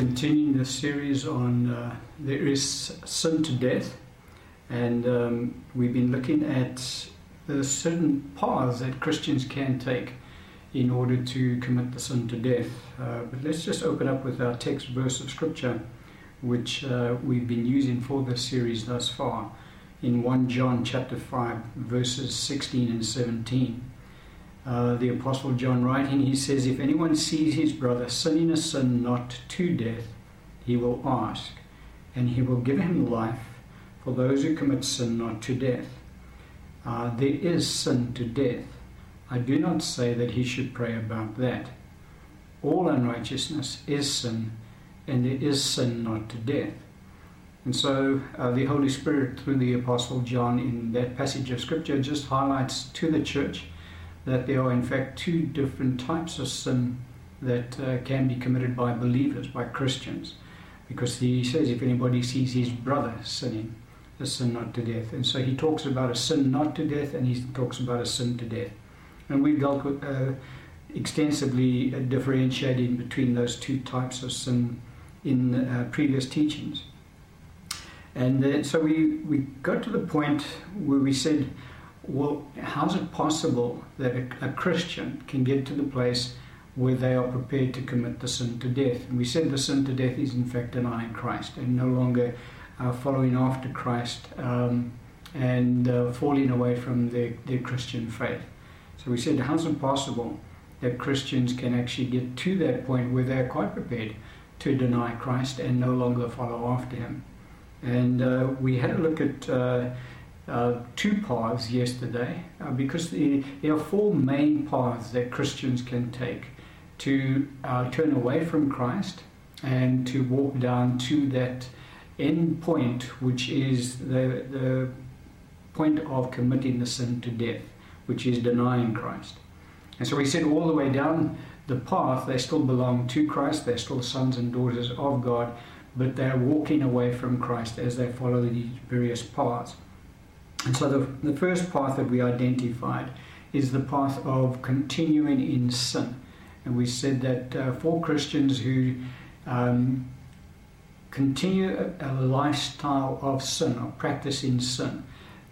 continuing the series on uh, there is sin to death, and um, we've been looking at the certain paths that Christians can take in order to commit the sin to death. Uh, but let's just open up with our text verse of scripture, which uh, we've been using for this series thus far, in 1 John chapter 5, verses 16 and 17. Uh, the Apostle John writing, he says, If anyone sees his brother sinning a sin not to death, he will ask, and he will give him life for those who commit sin not to death. Uh, there is sin to death. I do not say that he should pray about that. All unrighteousness is sin, and there is sin not to death. And so uh, the Holy Spirit, through the Apostle John in that passage of Scripture, just highlights to the church that there are, in fact, two different types of sin that uh, can be committed by believers, by Christians. Because he says, if anybody sees his brother sinning, a sin not to death. And so he talks about a sin not to death and he talks about a sin to death. And we've dealt with, uh, extensively uh, differentiating between those two types of sin in uh, previous teachings. And uh, so we, we got to the point where we said, well, how's it possible that a, a, Christian can get to the place where they are prepared to commit the sin to death? And we said the sin to death is in fact denying Christ and no longer uh, following after Christ um, and uh, falling away from their, their Christian faith. So we said, how's it possible that Christians can actually get to that point where they're quite prepared to deny Christ and no longer follow after him? And uh, we had a look at uh, two paths yesterday uh, because the, there are four main paths that Christians can take to uh, turn away from Christ and to walk down to that end point, which is the, the point of committing the sin to death, which is denying Christ. And so we said all the way down the path, they still belong to Christ, they're still sons and daughters of God, but they're walking away from Christ as they follow these various paths. And so the, the first path that we identified is the path of continuing in sin. And we said that uh, for Christians who um, continue a, a, lifestyle of sin, or practicing sin,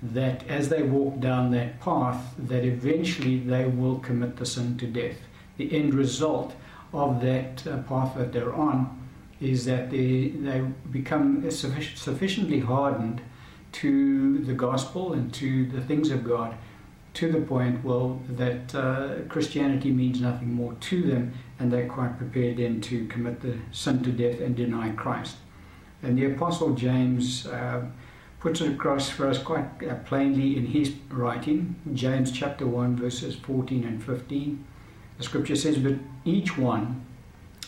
that as they walk down that path, that eventually they will commit the sin to death. The end result of that uh, path that they're on is that they, they become sufficiently hardened to the gospel and to the things of God to the point, well, that uh, Christianity means nothing more to them, and they're quite prepared then to commit the sin to death and deny Christ. And the Apostle James uh, puts it across for us quite uh, plainly in his writing, James chapter 1, verses 14 and 15. The scripture says, But each one,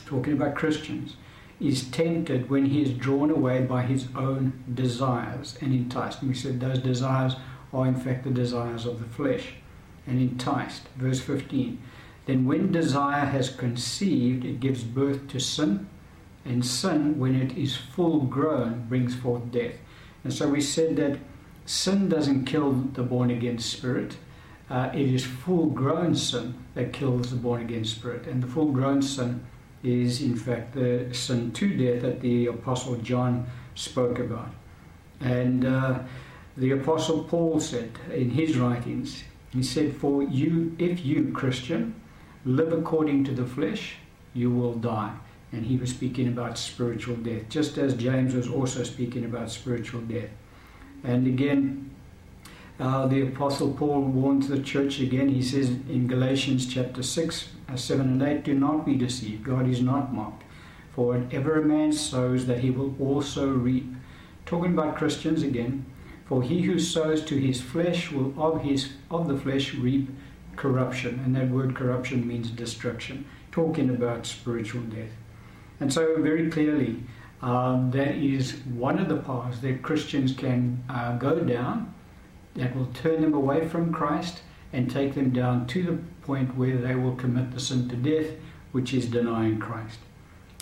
talking about Christians, is tempted when he is drawn away by his own desires and enticed. And we said those desires are in fact the desires of the flesh and enticed. Verse 15. Then when desire has conceived, it gives birth to sin, and sin, when it is full grown, brings forth death. And so we said that sin doesn't kill the born again spirit. Uh, it is full grown sin that kills the born again spirit. And the full grown sin is in fact the sin to death that the Apostle John spoke about. And uh, the Apostle Paul said in his writings, he said, For you, if you, Christian, live according to the flesh, you will die. And he was speaking about spiritual death, just as James was also speaking about spiritual death. And again, uh, the Apostle Paul warns the church again. He says in Galatians chapter 6, uh, 7 and 8, Do not be deceived. God is not mocked. For whatever a man sows, that he will also reap. Talking about Christians again. For he who sows to his flesh will of, his, of the flesh reap corruption. And that word corruption means destruction. Talking about spiritual death. And so, very clearly, um, that is one of the paths that Christians can uh, go down that will turn them away from Christ and take them down to the point where they will commit the sin to death, which is denying Christ.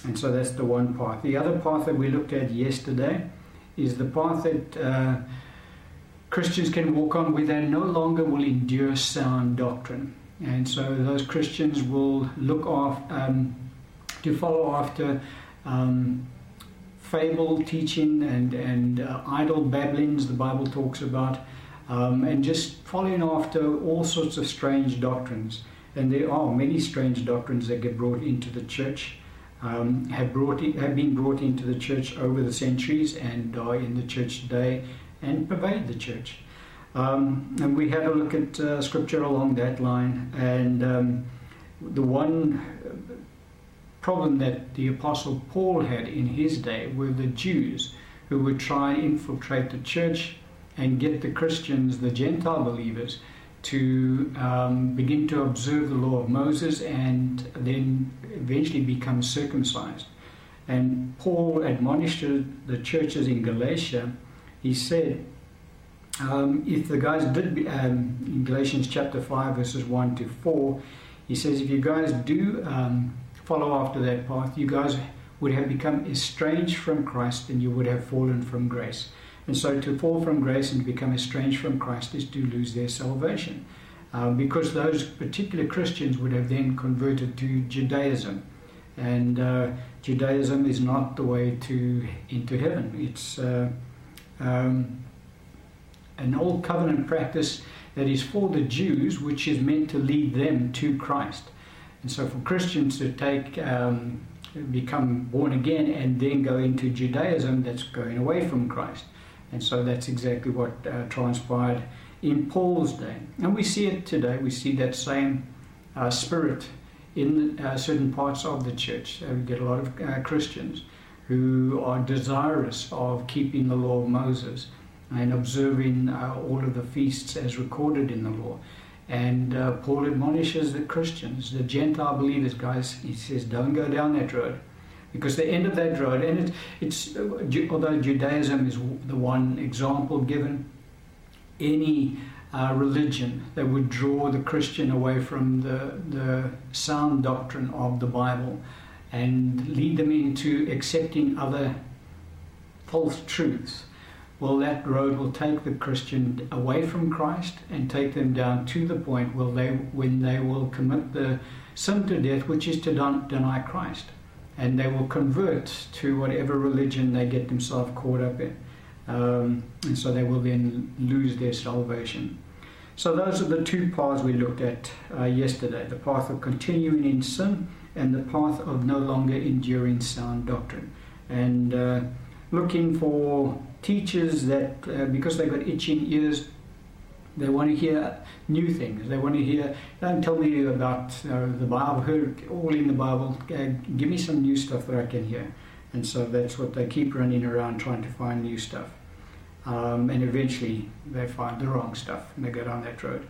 And so that's the one path. The other path that we looked at yesterday is the path that uh, Christians can walk on where they no longer will endure sound doctrine. And so those Christians will look off um, to follow after um, fable teaching and, and uh, idle babblings the Bible talks about, um, and just following after all sorts of strange doctrines. And there are many strange doctrines that get brought into the church, um, have, brought in, have been brought into the church over the centuries and are in the church today and pervade the church. Um, and we had a look at uh, scripture along that line, and um, the one problem that the Apostle Paul had in his day were the Jews who would try and infiltrate the church and get the Christians, the Gentile believers, to um, begin to observe the law of Moses and then eventually become circumcised. And Paul admonished the churches in Galatia. He said, um, if the guys did, um, in Galatians chapter 5, verses 1 to 4, he says, if you guys do um, follow after that path, you guys would have become estranged from Christ and you would have fallen from grace. And so to fall from grace and to become estranged from Christ is to lose their salvation. Um, because those particular Christians would have then converted to Judaism. And uh, Judaism is not the way to into heaven. It's uh, um, an old covenant practice that is for the Jews, which is meant to lead them to Christ. And so, for Christians to take, um, become born again and then go into Judaism, that's going away from Christ. And so, that's exactly what uh, transpired in Paul's day. And we see it today. We see that same uh, spirit in uh, certain parts of the church. Uh, we get a lot of uh, Christians who are desirous of keeping the law of Moses and observing uh, all of the feasts as recorded in the law. And Paul admonishes the Christians, the Gentile believers, guys, he says, don't go down that road. Because the end of that road, and it, it's, although Judaism is the one example given, any uh, religion that would draw the Christian away from the, the sound doctrine of the Bible and lead them into accepting other false truths well, that road will take the Christian away from Christ and take them down to the point where they, when they will commit the sin to death, which is to deny Christ. And they will convert to whatever religion they get themselves caught up in. Um, and so they will then lose their salvation. So, those are the two paths we looked at uh, yesterday the path of continuing in sin and the path of no longer enduring sound doctrine. And uh, looking for teachers that, uh, because they've got itching ears, they want to hear new things. They want to hear, don't tell me about uh, the Bible, I've heard all in the Bible. Uh, give me some new stuff that I can hear. And so that's what they keep running around trying to find new stuff. Um, and eventually they find the wrong stuff and they go down that road.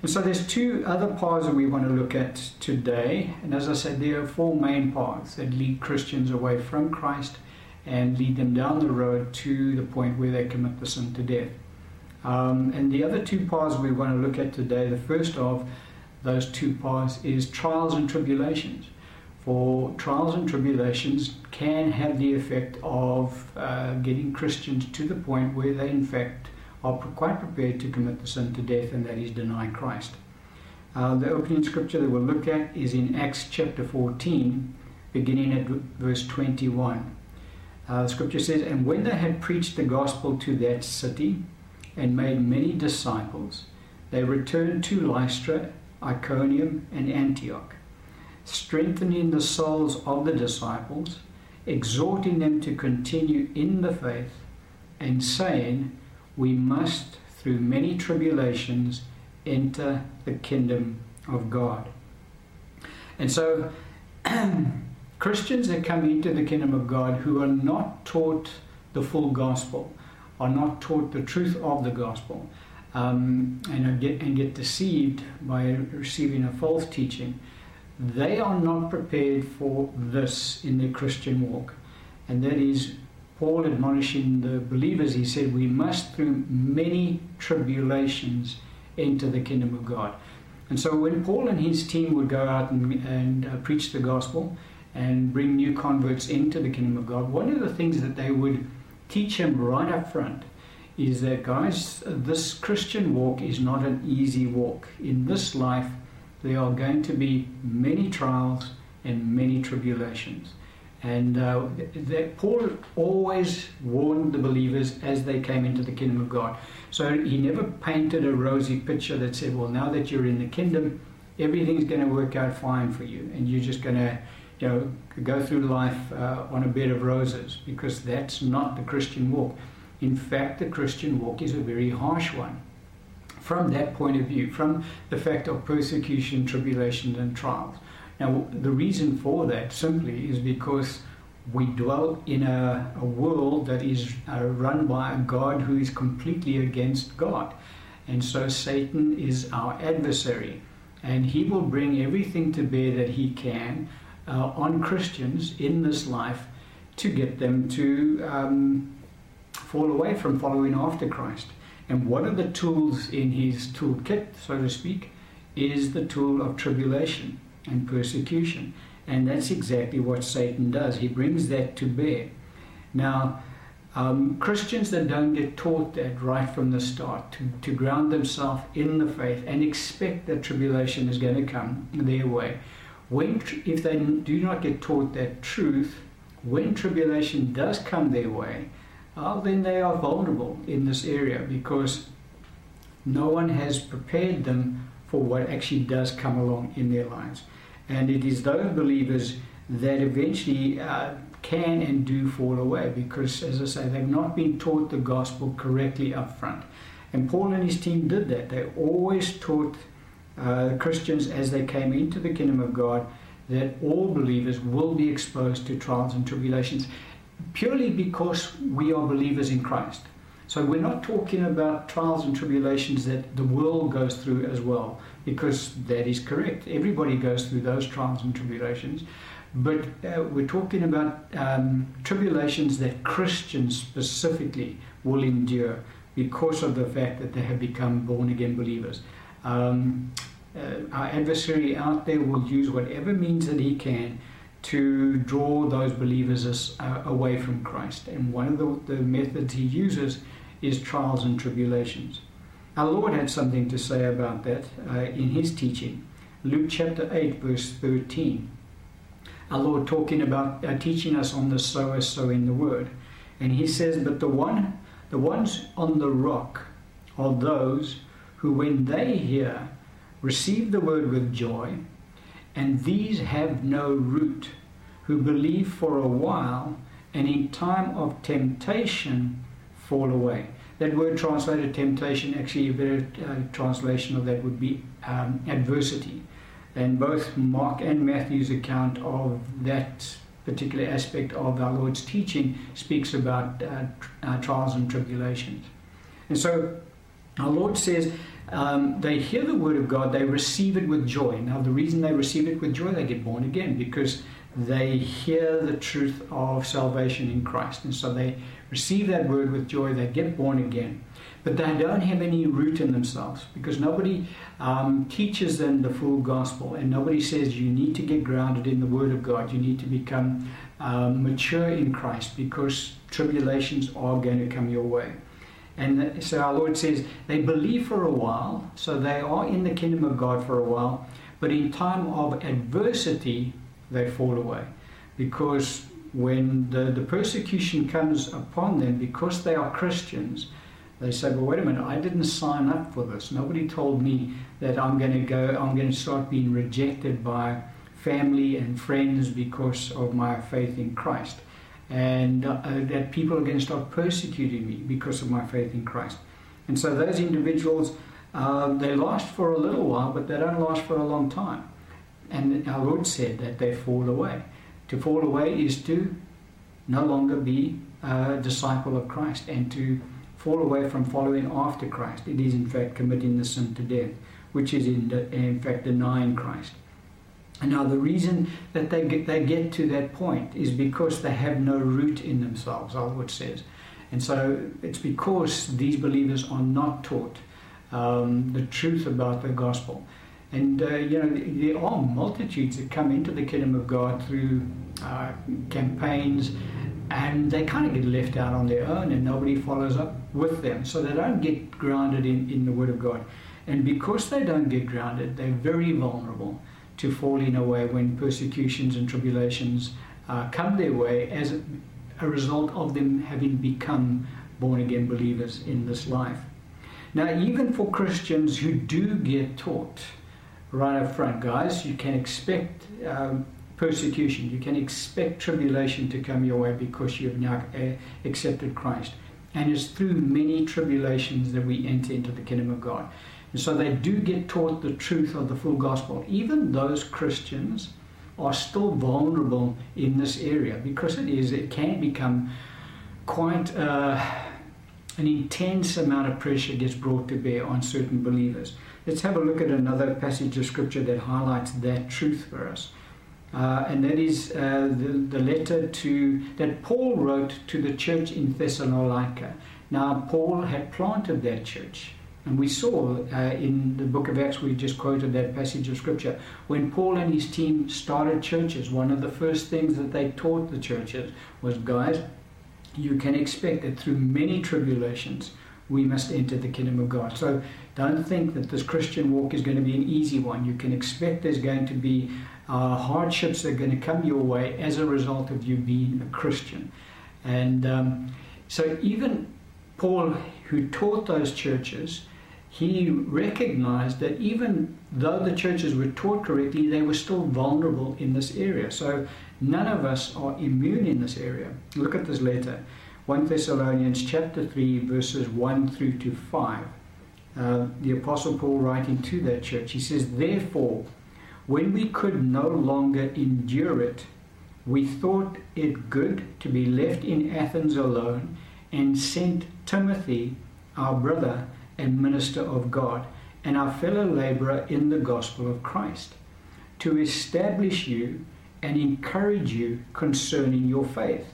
And so there's two other paths that we want to look at today. And as I said, there are four main paths that lead Christians away from Christ and lead them down the road to the point where they commit the sin to death. Um, and the other two paths we want to look at today, the first of those two paths is trials and tribulations. For trials and tribulations can have the effect of uh, getting Christians to the point where they, in fact, are quite prepared to commit the sin to death, and that is deny Christ. Uh, the opening scripture that we'll look at is in Acts chapter 14, beginning at verse 21. Uh, the scripture says, And when they had preached the gospel to that city and made many disciples, they returned to Lystra, Iconium, and Antioch, strengthening the souls of the disciples, exhorting them to continue in the faith, and saying, We must, through many tribulations, enter the kingdom of God. And so, Christians that come into the kingdom of God who are not taught the full gospel, are not taught the truth of the gospel, um, and, get, and get deceived by receiving a false teaching, they are not prepared for this in their Christian walk. And that is Paul admonishing the believers, he said, We must, through many tribulations, enter the kingdom of God. And so when Paul and his team would go out and, and uh, preach the gospel, and bring new converts into the kingdom of God, one of the things that they would teach him right up front is that, guys, this Christian walk is not an easy walk. In this life, there are going to be many trials and many tribulations. And uh, that Paul always warned the believers as they came into the kingdom of God. So he never painted a rosy picture that said, well, now that you're in the kingdom, everything's going to work out fine for you. And you're just going to you know, go through life uh, on a bed of roses because that's not the Christian walk. In fact, the Christian walk is a very harsh one. From that point of view, from the fact of persecution, tribulation, and trials. Now, the reason for that simply is because we dwell in a, a world that is uh, run by a God who is completely against God. And so Satan is our adversary. And he will bring everything to bear that he can uh, on Christians in this life to get them to um, fall away from following after Christ. And one of the tools in his toolkit, so to speak, is the tool of tribulation and persecution. And that's exactly what Satan does. He brings that to bear. Now, um, Christians that don't get taught that right from the start, to, to ground themselves in the faith and expect that tribulation is going to come their way, when, if they do not get taught that truth, when tribulation does come their way, uh, then they are vulnerable in this area because no one has prepared them for what actually does come along in their lives. And it is those believers that eventually uh, can and do fall away because, as I say, they've not been taught the gospel correctly up front. And Paul and his team did that. They always taught uh, Christians as they came into the kingdom of God that all believers will be exposed to trials and tribulations purely because we are believers in Christ. So we're not talking about trials and tribulations that the world goes through as well, because that is correct. Everybody goes through those trials and tribulations. But uh, we're talking about um, tribulations that Christians specifically will endure because of the fact that they have become born again believers. Um, uh, our adversary out there will use whatever means that he can to draw those believers as, uh, away from Christ. And one of the, the methods he uses is trials and tribulations. Our Lord had something to say about that uh, in his teaching. Luke chapter 8, verse 13. Our Lord talking about uh, teaching us on the sower sowing the word. And he says, But the one the ones on the rock are those who when they hear receive the word with joy, and these have no root, who believe for a while, and in time of temptation fall away. That word translated temptation, actually, a better uh, translation of that would be um, adversity. And both Mark and Matthew's account of that particular aspect of our Lord's teaching speaks about uh, uh, trials and tribulations. And so our Lord says um, they hear the word of God, they receive it with joy. Now, the reason they receive it with joy, they get born again because they hear the truth of salvation in Christ. And so they receive that word with joy, they get born again. But they don't have any root in themselves because nobody um, teaches them the full gospel and nobody says you need to get grounded in the word of God. You need to become um, mature in Christ because tribulations are going to come your way. And so our Lord says they believe for a while, so they are in the kingdom of God for a while, but in time of adversity, they fall away. Because when the, the persecution comes upon them, because they are Christians, they say, well, wait a minute, I didn't sign up for this. Nobody told me that I'm going to go, I'm going to start being rejected by family and friends because of my faith in Christ and uh, that people are going to start persecuting me because of my faith in Christ. And so those individuals, uh, they last for a little while, but they don't last for a long time. And our Lord said that they fall away. To fall away is to no longer be a disciple of Christ and to fall away from following after Christ. It is, in fact, committing the sin to death, which is, in, in fact, denying Christ. Now, the reason that they get, they get to that point is because they have no root in themselves, Lord says. And so it's because these believers are not taught um, the truth about the gospel. And, uh, you know, there are multitudes that come into the kingdom of God through uh, campaigns, and they kind of get left out on their own, and nobody follows up with them. So they don't get grounded in, in the Word of God. And because they don't get grounded, they're very vulnerable to fall in a way when persecutions and tribulations uh, come their way as a, result of them having become born again believers in this life. Now, even for Christians who do get taught right up front, guys, you can expect um, persecution, you can expect tribulation to come your way because you have now uh, accepted Christ. And it's through many tribulations that we enter into the kingdom of God. And so they do get taught the truth of the full gospel. Even those Christians are still vulnerable in this area because it is, it can become quite uh, an intense amount of pressure gets brought to bear on certain believers. Let's have a look at another passage of scripture that highlights that truth for us. Uh, and that is uh, the, the letter to that Paul wrote to the church in Thessalonica. Now, Paul had planted that church. And we saw uh, in the book of Acts, we just quoted that passage of scripture. When Paul and his team started churches, one of the first things that they taught the churches was guys, you can expect that through many tribulations, we must enter the kingdom of God. So don't think that this Christian walk is going to be an easy one. You can expect there's going to be uh, hardships that are going to come your way as a result of you being a Christian. And um, so even Paul, who taught those churches, he recognized that even though the churches were taught correctly, they were still vulnerable in this area. So none of us are immune in this area. Look at this letter 1 Thessalonians chapter 3, verses 1 through to 5. Uh, the Apostle Paul writing to that church, he says, Therefore, when we could no longer endure it, we thought it good to be left in Athens alone and sent Timothy, our brother and minister of God, and our fellow laborer in the gospel of Christ, to establish you and encourage you concerning your faith,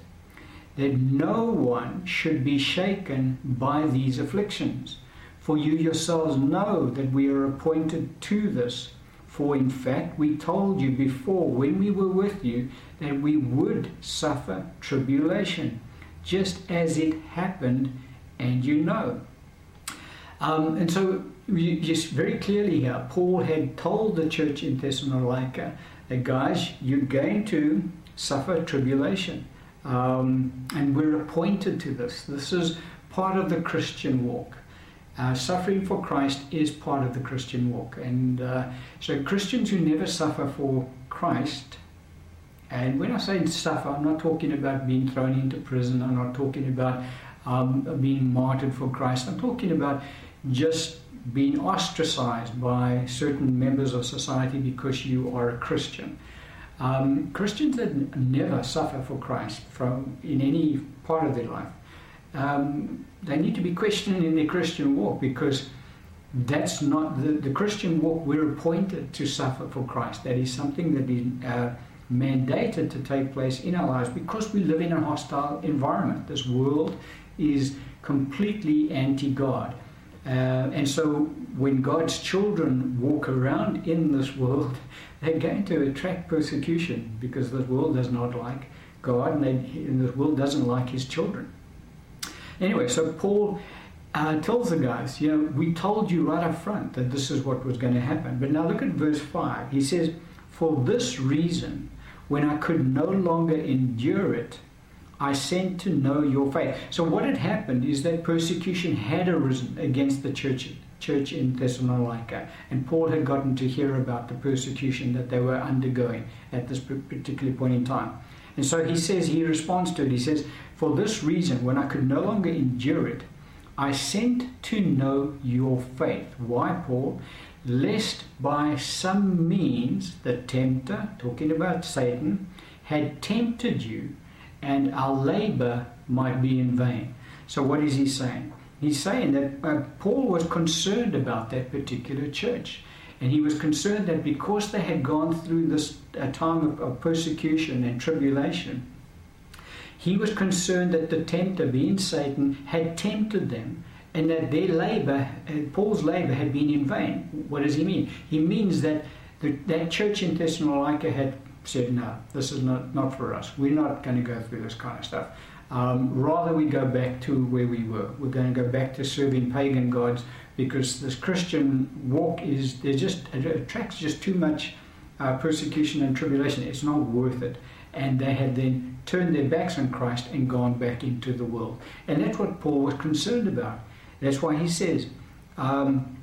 that no one should be shaken by these afflictions. For you yourselves know that we are appointed to this for in fact, we told you before when we were with you that we would suffer tribulation, just as it happened, and you know. Um, and so, you, just very clearly here, Paul had told the church in Thessalonica that, guys, you're going to suffer tribulation. Um, and we're appointed to this. This is part of the Christian walk. Uh, suffering for Christ is part of the Christian walk. And uh, so Christians who never suffer for Christ, and when I say suffer, I'm not talking about being thrown into prison, I'm not talking about um, being martyred for Christ, I'm talking about just being ostracized by certain members of society because you are a Christian. Um, Christians that never suffer for Christ from in any part of their life um, they need to be questioned in their Christian walk because that's not the, the Christian walk. We're appointed to suffer for Christ. That is something that is uh, mandated to take place in our lives because we live in a hostile environment. This world is completely anti God. Uh, and so when God's children walk around in this world, they're going to attract persecution because this world does not like God and, they, and world doesn't like his children. Anyway, so Paul uh, tells the guys, you know, we told you right up front that this is what was going to happen. But now look at verse 5. He says, For this reason, when I could no longer endure it, I sent to know your faith. So what had happened is that persecution had arisen against the church church in Thessalonica, and Paul had gotten to hear about the persecution that they were undergoing at this particular point in time. And so he says, he responds to it. He says, For this reason, when I could no longer endure it, I sent to know your faith. Why, Paul? Lest by some means the tempter, talking about Satan, had tempted you, and our labor might be in vain. So, what is he saying? He's saying that uh, Paul was concerned about that particular church. And he was concerned that because they had gone through this uh, time of, of persecution and tribulation, he was concerned that the tempter, being Satan, had tempted them and that their labor, uh, Paul's labor, had been in vain. What does he mean? He means that the, that church in Thessalonica had said, no, this is not, not for us. We're not going to go through this kind of stuff. Um, rather, we go back to where we were. We're going to go back to serving pagan gods because this Christian walk is there just it attracts just too much uh, persecution and tribulation. It's not worth it. and they had then turned their backs on Christ and gone back into the world. And that's what Paul was concerned about. That's why he says, um,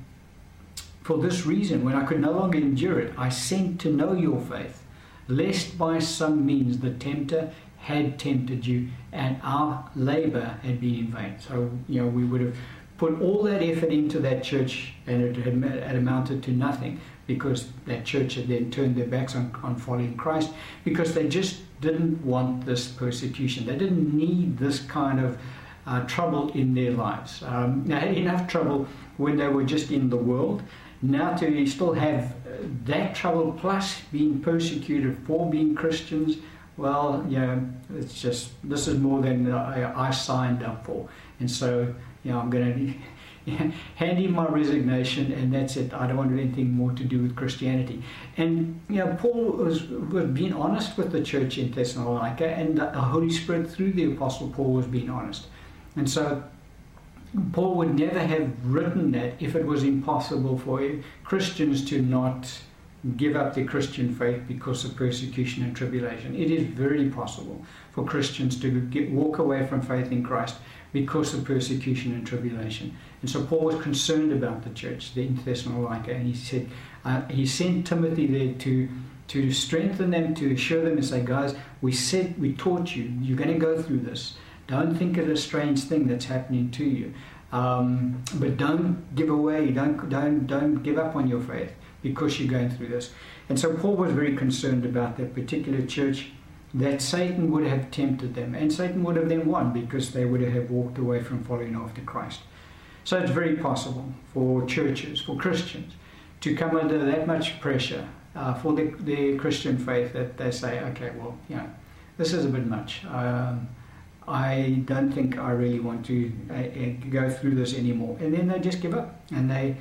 For this reason, when I could no longer endure it, I sent to know your faith, lest by some means the tempter had tempted you and our labor had been in vain. So, you know, we would have put all that effort into that church and it had, had amounted to nothing because that church had then turned their backs on, on following Christ because they just didn't want this persecution. They didn't need this kind of uh, trouble in their lives. Um, they had enough trouble when they were just in the world. Now to still have that trouble plus being persecuted for being Christians, well, yeah, it's just this is more than I, I signed up for, and so you know I'm going to hand in my resignation, and that's it. I don't want anything more to do with Christianity. And you know, Paul was, was being honest with the church in Thessalonica, and the Holy Spirit through the Apostle Paul was being honest. And so Paul would never have written that if it was impossible for Christians to not give up their Christian faith because of persecution and tribulation. It is very possible for Christians to get, walk away from faith in Christ because of persecution and tribulation. And so Paul was concerned about the church, the Thessalonica, and he said uh, he sent Timothy there to to strengthen them, to assure them, and say, guys, we said we taught you, you're going to go through this. Don't think it a strange thing that's happening to you. Um, but don't give away, don't, don't, don't give up on your faith because you're going through this. And so Paul was very concerned about that particular church that Satan would have tempted them, and Satan would have then won because they would have walked away from following after Christ. So it's very possible for churches, for Christians, to come under that much pressure uh, for the, Christian faith that they say, okay, well, you know, this is a bit much. Um, I don't think I really want to uh, uh, go through this anymore. And then they just give up and they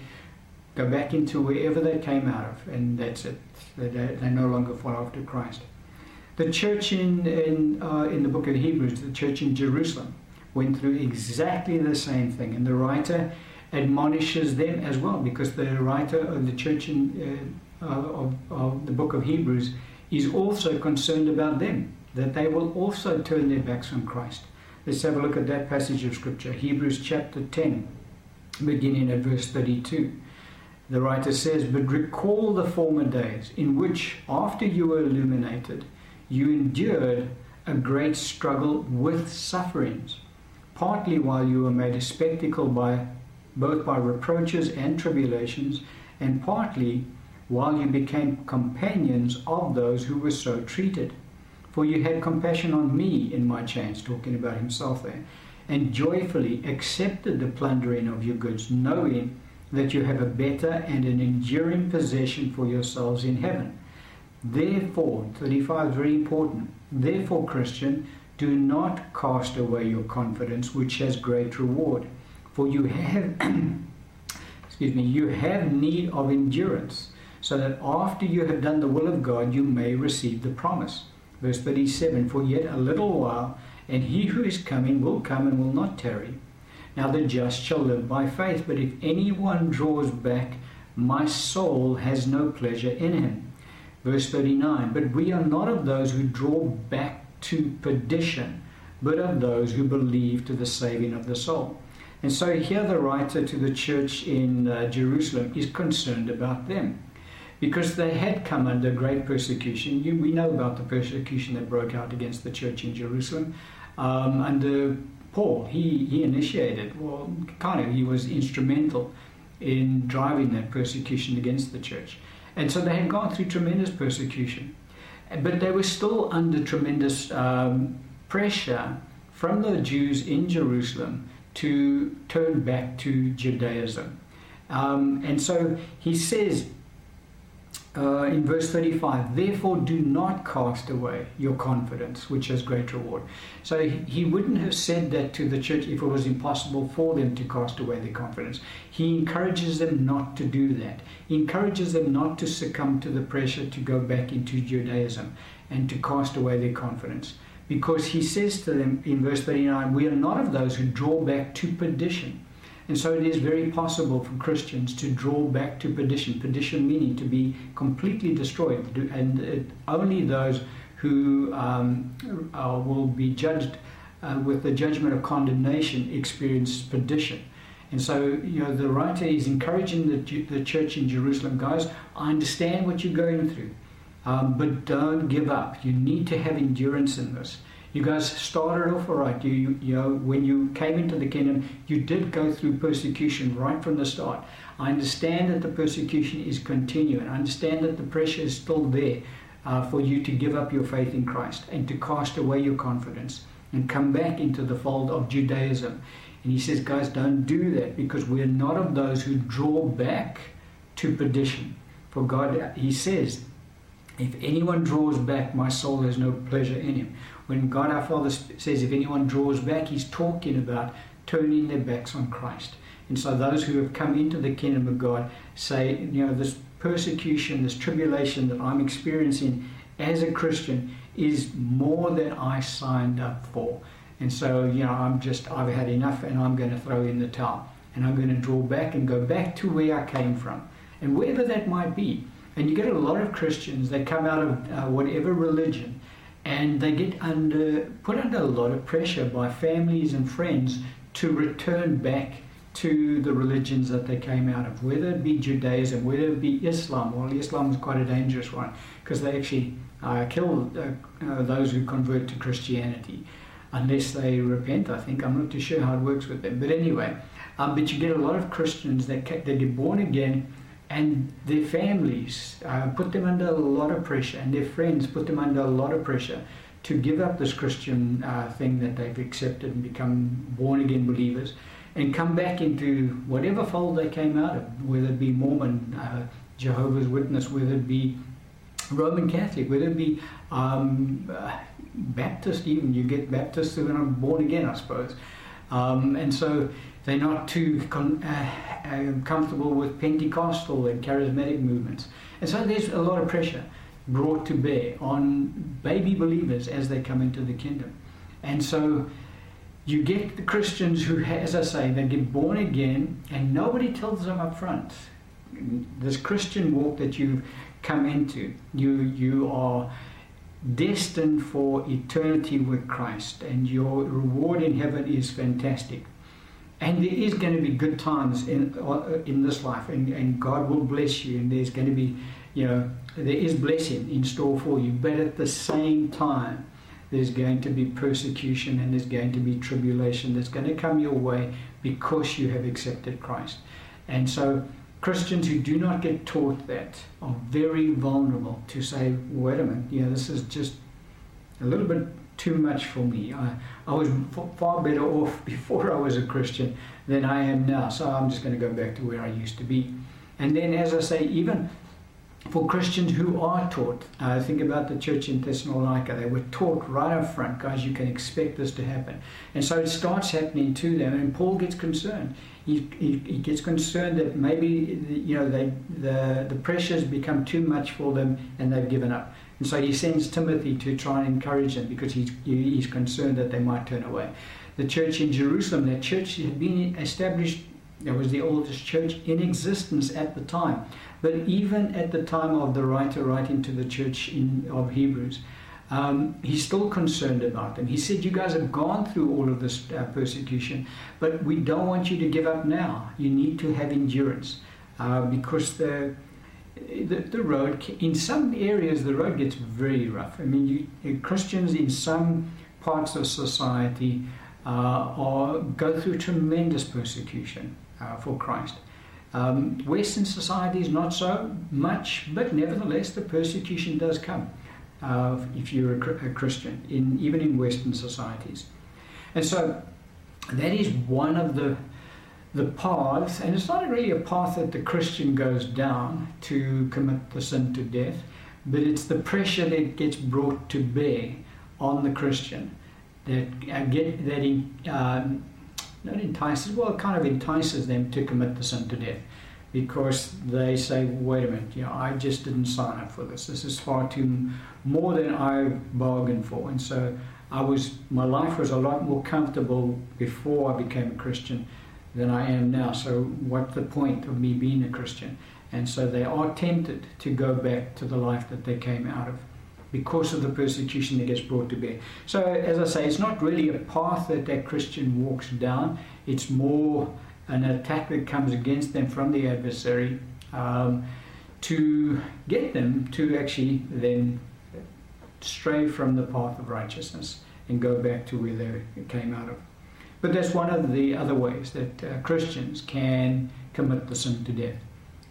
go back into wherever they came out of, and that's it. They, they no longer follow after Christ. The church in, in, uh, in the book of Hebrews, the church in Jerusalem, went through exactly the same thing. And the writer admonishes them as well, because the writer of the church in, uh, of, of the book of Hebrews is also concerned about them that they will also turn their backs on Christ. Let's have a look at that passage of Scripture, Hebrews chapter 10, beginning at verse 32. The writer says, But recall the former days in which, after you were illuminated, you endured a great struggle with sufferings, partly while you were made a spectacle by both by reproaches and tribulations, and partly while you became companions of those who were so treated. For you had compassion on me in my chains, talking about himself there, and joyfully accepted the plundering of your goods, knowing that you have a better and an enduring possession for yourselves in heaven. Therefore, 35 is very important. Therefore, Christian, do not cast away your confidence, which has great reward. For you have, excuse me, you have need of endurance, so that after you have done the will of God, you may receive the promise. Verse 37 For yet a little while, and he who is coming will come and will not tarry. Now the just shall live by faith, but if anyone draws back, my soul has no pleasure in him. Verse 39 But we are not of those who draw back to perdition, but of those who believe to the saving of the soul. And so here the writer to the church in uh, Jerusalem is concerned about them because they had come under great persecution. You, we know about the persecution that broke out against the church in Jerusalem um, under Paul. He, he initiated, well, kind of, he was instrumental in driving that persecution against the church. And so they had gone through tremendous persecution. But they were still under tremendous um, pressure from the Jews in Jerusalem to turn back to Judaism. Um, and so he says uh, in verse 35 therefore do not cast away your confidence which has great reward. So he wouldn't have said that to the church if it was impossible for them to cast away their confidence. He encourages them not to do that. He encourages them not to succumb to the pressure to go back into judaism and to cast away their confidence. Because he says to them in verse 39 we are not of those who draw back to perdition and so it is very possible for Christians to draw back to perdition, perdition meaning to be completely destroyed, and only those who um, uh, will be judged uh, with the judgment of condemnation experience perdition. And so, you know, the writer is encouraging the, the church in Jerusalem, guys, I understand what you're going through, um, but don't give up. You need to have endurance in this. You guys started off all right. You, you, you know, when you came into the kingdom, you did go through persecution right from the start. I understand that the persecution is continuing. I understand that the pressure is still there uh, for you to give up your faith in Christ and to cast away your confidence and come back into the fold of Judaism. And he says, guys, don't do that because we're not of those who draw back to perdition. For God, he says, if anyone draws back, my soul has no pleasure in him. When God our Father says, if anyone draws back, he's talking about turning their backs on Christ. And so those who have come into the kingdom of God say, you know, this persecution, this tribulation that I'm experiencing as a Christian is more than I signed up for. And so, you know, I'm just, I've had enough and I'm going to throw in the towel. And I'm going to draw back and go back to where I came from. And wherever that might be. And you get a lot of Christians, that come out of uh, whatever religion and they get under, put under a lot of pressure by families and friends to return back to the religions that they came out of, whether it be Judaism, whether it be Islam. Well, Islam is quite a dangerous one because they actually uh, kill uh, uh, those who convert to Christianity unless they repent. I think I'm not too sure how it works with them, but anyway. Um, but you get a lot of Christians that that get born again, and their families uh, put them under a lot of pressure, and their friends put them under a lot of pressure to give up this Christian uh, thing that they've accepted and become born again believers and come back into whatever fold they came out of, whether it be Mormon, uh, Jehovah's Witness, whether it be Roman Catholic, whether it be um, uh, Baptist, even you get Baptists who are born again, I suppose. Um, and so they're not too con- uh, uh, comfortable with Pentecostal and charismatic movements. And so there's a lot of pressure brought to bear on baby believers as they come into the kingdom. And so you get the Christians who, as I say, they get born again, and nobody tells them up front. This Christian walk that you've come into, you you are destined for eternity with Christ, and your reward in heaven is fantastic. And there is going to be good times in uh, in this life, and, and God will bless you, and there's going to be, you know, there is blessing in store for you. But at the same time, there's going to be persecution and there's going to be tribulation that's going to come your way because you have accepted Christ. And so, Christians who do not get taught that are very vulnerable to say, wait a minute, yeah, this is just a little bit too much for me. I, I was far better off before I was a Christian than I am now, so I'm just going to go back to where I used to be. And then, as I say, even for Christians who are taught. Uh, think about the church in Thessalonica. They were taught right up front, guys, you can expect this to happen. And so it starts happening to them, and Paul gets concerned. He, he, he gets concerned that maybe you know they, the, the pressures become too much for them and they've given up. And so he sends Timothy to try and encourage them because he's, he's concerned that they might turn away. The church in Jerusalem, that church had been established it was the oldest church in existence at the time. But even at the time of the writer writing to the church in, of Hebrews, um, he's still concerned about them. He said, You guys have gone through all of this uh, persecution, but we don't want you to give up now. You need to have endurance uh, because the, the, the, road, in some areas, the road gets very rough. I mean, you, Christians in some parts of society uh, are, go through tremendous persecution uh, for Christ. Um, Western societies, not so much, but nevertheless, the persecution does come uh, if you're a, a, Christian, in, even in Western societies. And so that is one of the, the paths, and it's not really a path that the Christian goes down to commit the sin to death, but it's the pressure that gets brought to bear on the Christian that uh, get that in, um, not entices, well, it kind of entices them to commit the sin to death because they say, wait a minute, you know, I just didn't sign up for this. This is far too more than I bargained for. And so I was, my life was a lot more comfortable before I became a Christian than I am now. So what's the point of me being a Christian? And so they are tempted to go back to the life that they came out of. Because of the persecution that gets brought to bear. So, as I say, it's not really a path that that Christian walks down, it's more an attack that comes against them from the adversary um, to get them to actually then stray from the path of righteousness and go back to where they came out of. But that's one of the other ways that uh, Christians can commit the sin to death,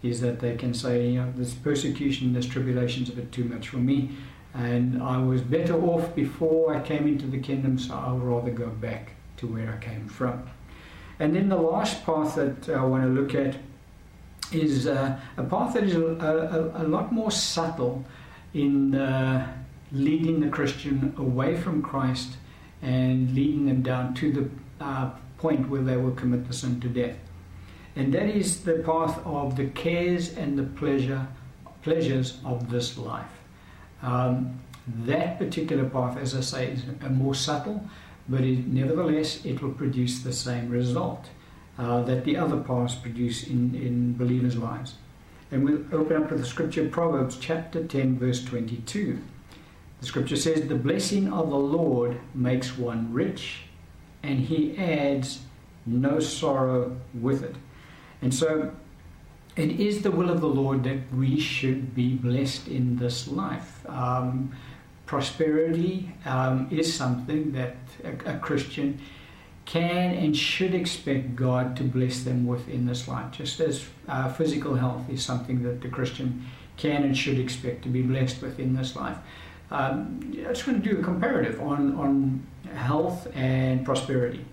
is that they can say, you know, this persecution, this tribulation is a bit too much for me, and I was better off before I came into the kingdom, so I'll rather go back to where I came from. And then the last path that I want to look at is uh, a path that is a, a, a lot more subtle in uh, leading the Christian away from Christ and leading them down to the uh, point where they will commit the sin to death. And that is the path of the cares and the pleasure, pleasures of this life. Um, that particular path, as I say, is more subtle, but it, nevertheless, it will produce the same result uh, that the other paths produce in, in believers' lives. And we'll open up to the scripture, Proverbs chapter 10, verse 22. The scripture says, The blessing of the Lord makes one rich, and he adds no sorrow with it. And so it is the will of the Lord that we should be blessed in this life. Um, prosperity um, is something that a, a, Christian can and should expect God to bless them with in this life, just as uh, physical health is something that the Christian can and should expect to be blessed with in this life. Um, I just want to do a comparative on, on health and prosperity.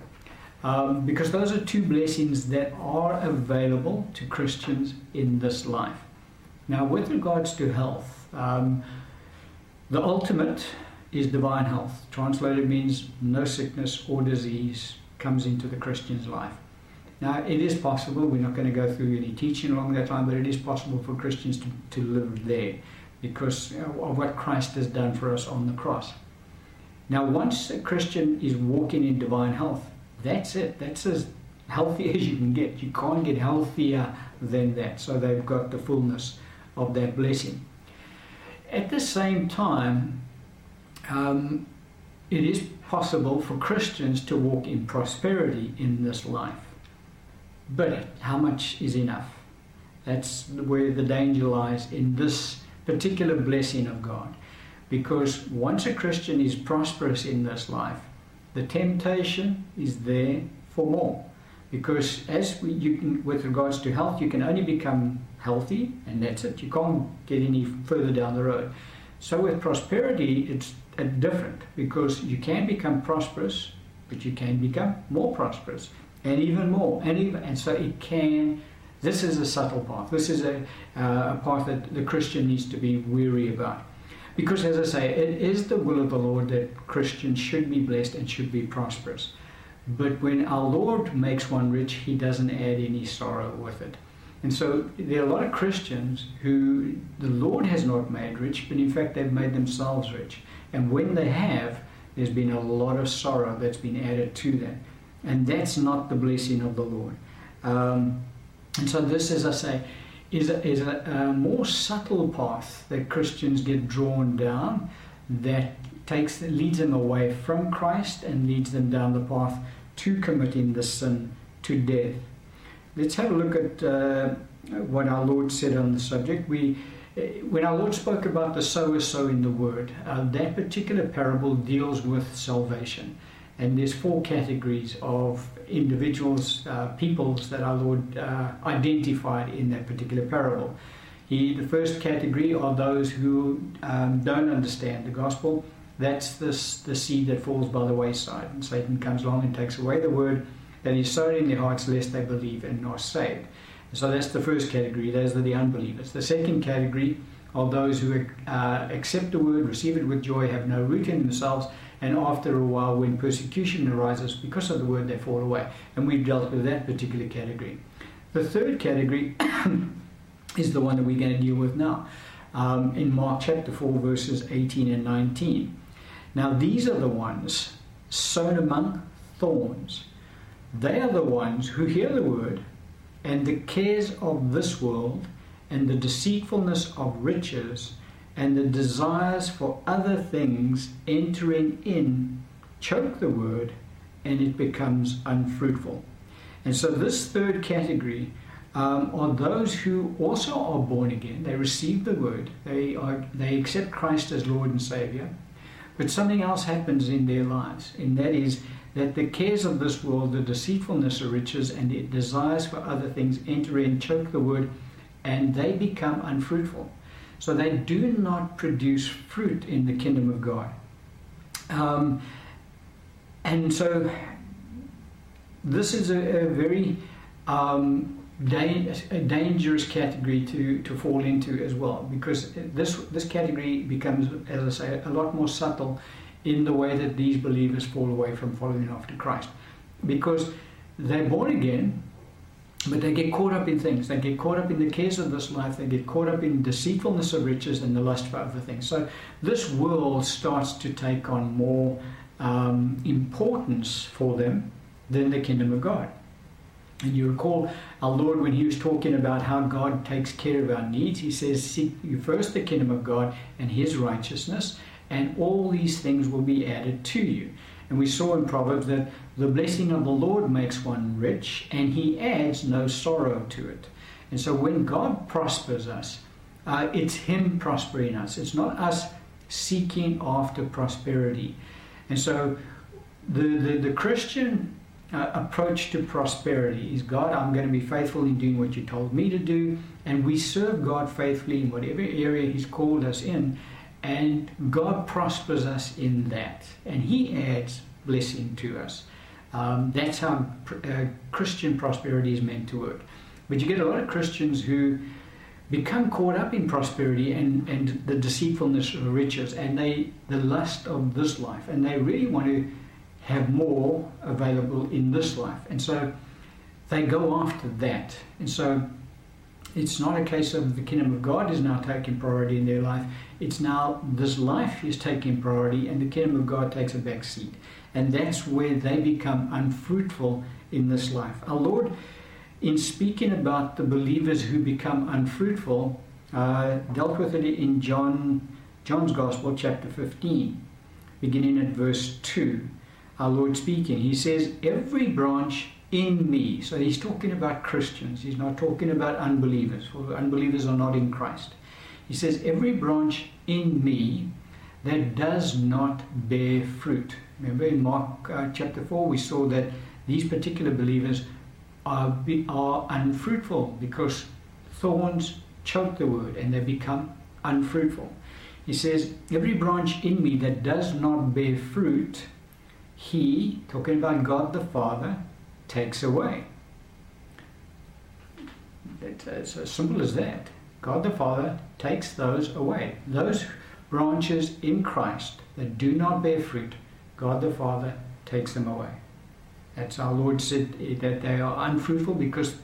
Um, because those are two blessings that are available to Christians in this life. Now, with regards to health, um, the ultimate is divine health. Translated means no sickness or disease comes into the Christian's life. Now, it is possible, we're not going to go through any teaching along that line, but it is possible for Christians to, to live there because of what Christ has done for us on the cross. Now, once a Christian is walking in divine health, that's it. That's as healthy as you can get. You can't get healthier than that. So they've got the fullness of that blessing. At the same time, um, it is possible for Christians to walk in prosperity in this life. But how much is enough? That's where the danger lies in this particular blessing of God. Because once a Christian is prosperous in this life, the temptation is there for more. Because as we, you can, with regards to health, you can only become healthy, and that's it. You can't get any further down the road. So with prosperity, it's different because you can become prosperous, but you can become more prosperous, and even more, and even, and so it can. This is a subtle path. This is a, uh, a path that the Christian needs to be weary about. Because, as I say, it is the will of the Lord that Christians should be blessed and should be prosperous. But when our Lord makes one rich, he doesn't add any sorrow with it. And so there are a lot of Christians who the Lord has not made rich, but in fact they've made themselves rich. And when they have, there's been a lot of sorrow that's been added to that. And that's not the blessing of the Lord. Um, and so this, as I say, is a, is a, a more subtle path that Christians get drawn down that takes leads them away from Christ and leads them down the path to committing the sin to death. Let's have a look at uh, what our Lord said on the subject. We, uh, when our Lord spoke about the sower sowing the word, uh, that particular parable deals with salvation. And there's four categories of individuals, uh, peoples that our Lord uh, identified in that particular parable. He, the first category are those who um, don't understand the gospel. That's the, the seed that falls by the wayside. And Satan comes along and takes away the word that is sown in their hearts, lest they believe and are saved. So that's the first category. Those are the unbelievers. The second category are those who uh, accept the word, receive it with joy, have no root in themselves, and after a while, when persecution arises because of the word, they fall away. And we've dealt with that particular category. The third category is the one that we're going to deal with now um, in Mark chapter 4, verses 18 and 19. Now, these are the ones sown among thorns. They are the ones who hear the word, and the cares of this world and the deceitfulness of riches and the desires for other things entering in choke the word and it becomes unfruitful. And so, this third category um, are those who also are born again. They receive the word, they, are, they accept Christ as Lord and Savior, but something else happens in their lives, and that is that the cares of this world, the deceitfulness of riches, and the desires for other things enter in, choke the word, and they become unfruitful. So they do not produce fruit in the kingdom of God. Um, and so this is a, a very um, da- a dangerous category to, to fall into as well because this, this category becomes, as I say, a lot more subtle in the way that these believers fall away from following after Christ. Because they're born again, but they get caught up in things. They get caught up in the cares of this life. They get caught up in deceitfulness of riches and the lust for other things. So this world starts to take on more um, importance for them than the kingdom of God. And you recall our Lord when he was talking about how God takes care of our needs, he says, Seek you first the kingdom of God and his righteousness, and all these things will be added to you. And we saw in Proverbs that the blessing of the Lord makes one rich, and he adds no sorrow to it. And so when God prospers us, uh, it's him prospering us. It's not us seeking after prosperity. And so the, the, the Christian uh, approach to prosperity is God, I'm going to be faithful in doing what you told me to do, and we serve God faithfully in whatever area He's called us in, and God prospers us in that, and He adds blessing to us. Um, that's how uh, Christian prosperity is meant to work. But you get a lot of Christians who become caught up in prosperity and, and the deceitfulness of riches and they the lust of this life, and they really want to have more available in this life. And so they go after that. And so it's not a case of the kingdom of God is now taking priority in their life. It's now this life is taking priority and the kingdom of God takes a back seat. And that's where they become unfruitful in this life. Our Lord, in speaking about the believers who become unfruitful, uh, dealt with it in John, John's Gospel, chapter 15, beginning at verse 2 our Lord speaking. He says, Every branch in me. So he's talking about Christians. He's not talking about unbelievers, for unbelievers are not in Christ. He says, Every branch in me that does not bear fruit. Remember in Mark uh, chapter 4, we saw that these particular believers are, be, are unfruitful because thorns choke the word and they become unfruitful. He says, Every branch in me that does not bear fruit, he, talking about God the Father, takes away. It's as simple as that. God the Father takes those away. Those branches in Christ that do not bear fruit, God the Father takes them away. That's our Lord said that they are unfruitful because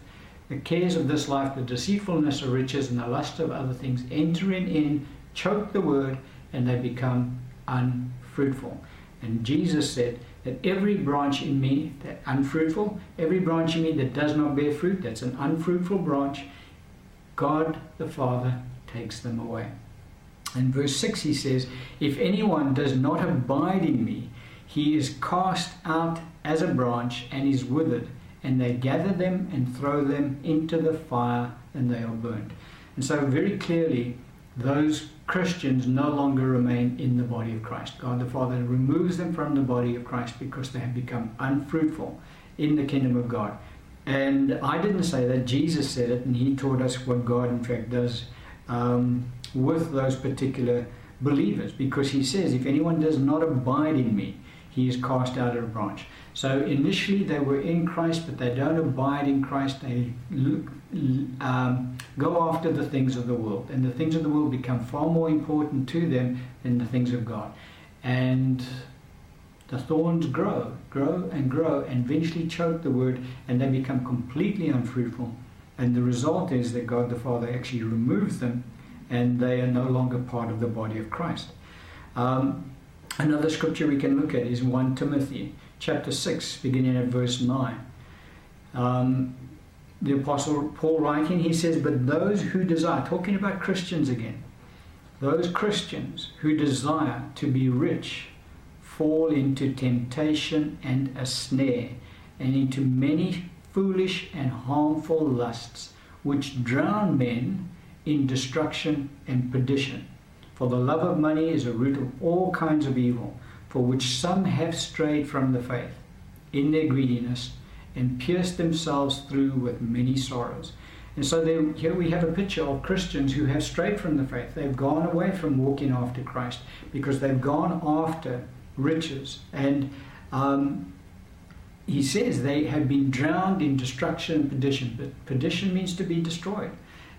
the cares of this life, the deceitfulness of riches, and the lust of other things entering in, choke the word, and they become unfruitful. And Jesus said that every branch in me that unfruitful, every branch in me that does not bear fruit, that's an unfruitful branch, God the Father takes them away. In verse 6 he says, If anyone does not abide in me, he is cast out as a branch and is withered, and they gather them and throw them into the fire, and they are burned. And so, very clearly, those Christians no longer remain in the body of Christ. God the Father removes them from the body of Christ because they have become unfruitful in the kingdom of God. And I didn't say that, Jesus said it, and He taught us what God, in fact, does um, with those particular believers because He says, If anyone does not abide in me, he is cast out of a branch. So initially they were in Christ, but they don't abide in Christ. They look, um, go after the things of the world, and the things of the world become far more important to them than the things of God. And the thorns grow, grow and grow, and eventually choke the word, and they become completely unfruitful. And the result is that God the Father actually removes them, and they are no longer part of the body of Christ. Um, Another scripture we can look at is 1 Timothy chapter 6, beginning at verse 9. Um, the Apostle Paul writing, he says, But those who desire, talking about Christians again, those Christians who desire to be rich fall into temptation and a snare, and into many foolish and harmful lusts, which drown men in destruction and perdition. For the love of money is a root of all kinds of evil, for which some have strayed from the faith in their greediness and pierced themselves through with many sorrows. And so here we have a picture of Christians who have strayed from the faith. They've gone away from walking after Christ because they've gone after riches. And um, he says they have been drowned in destruction and perdition. But perdition means to be destroyed.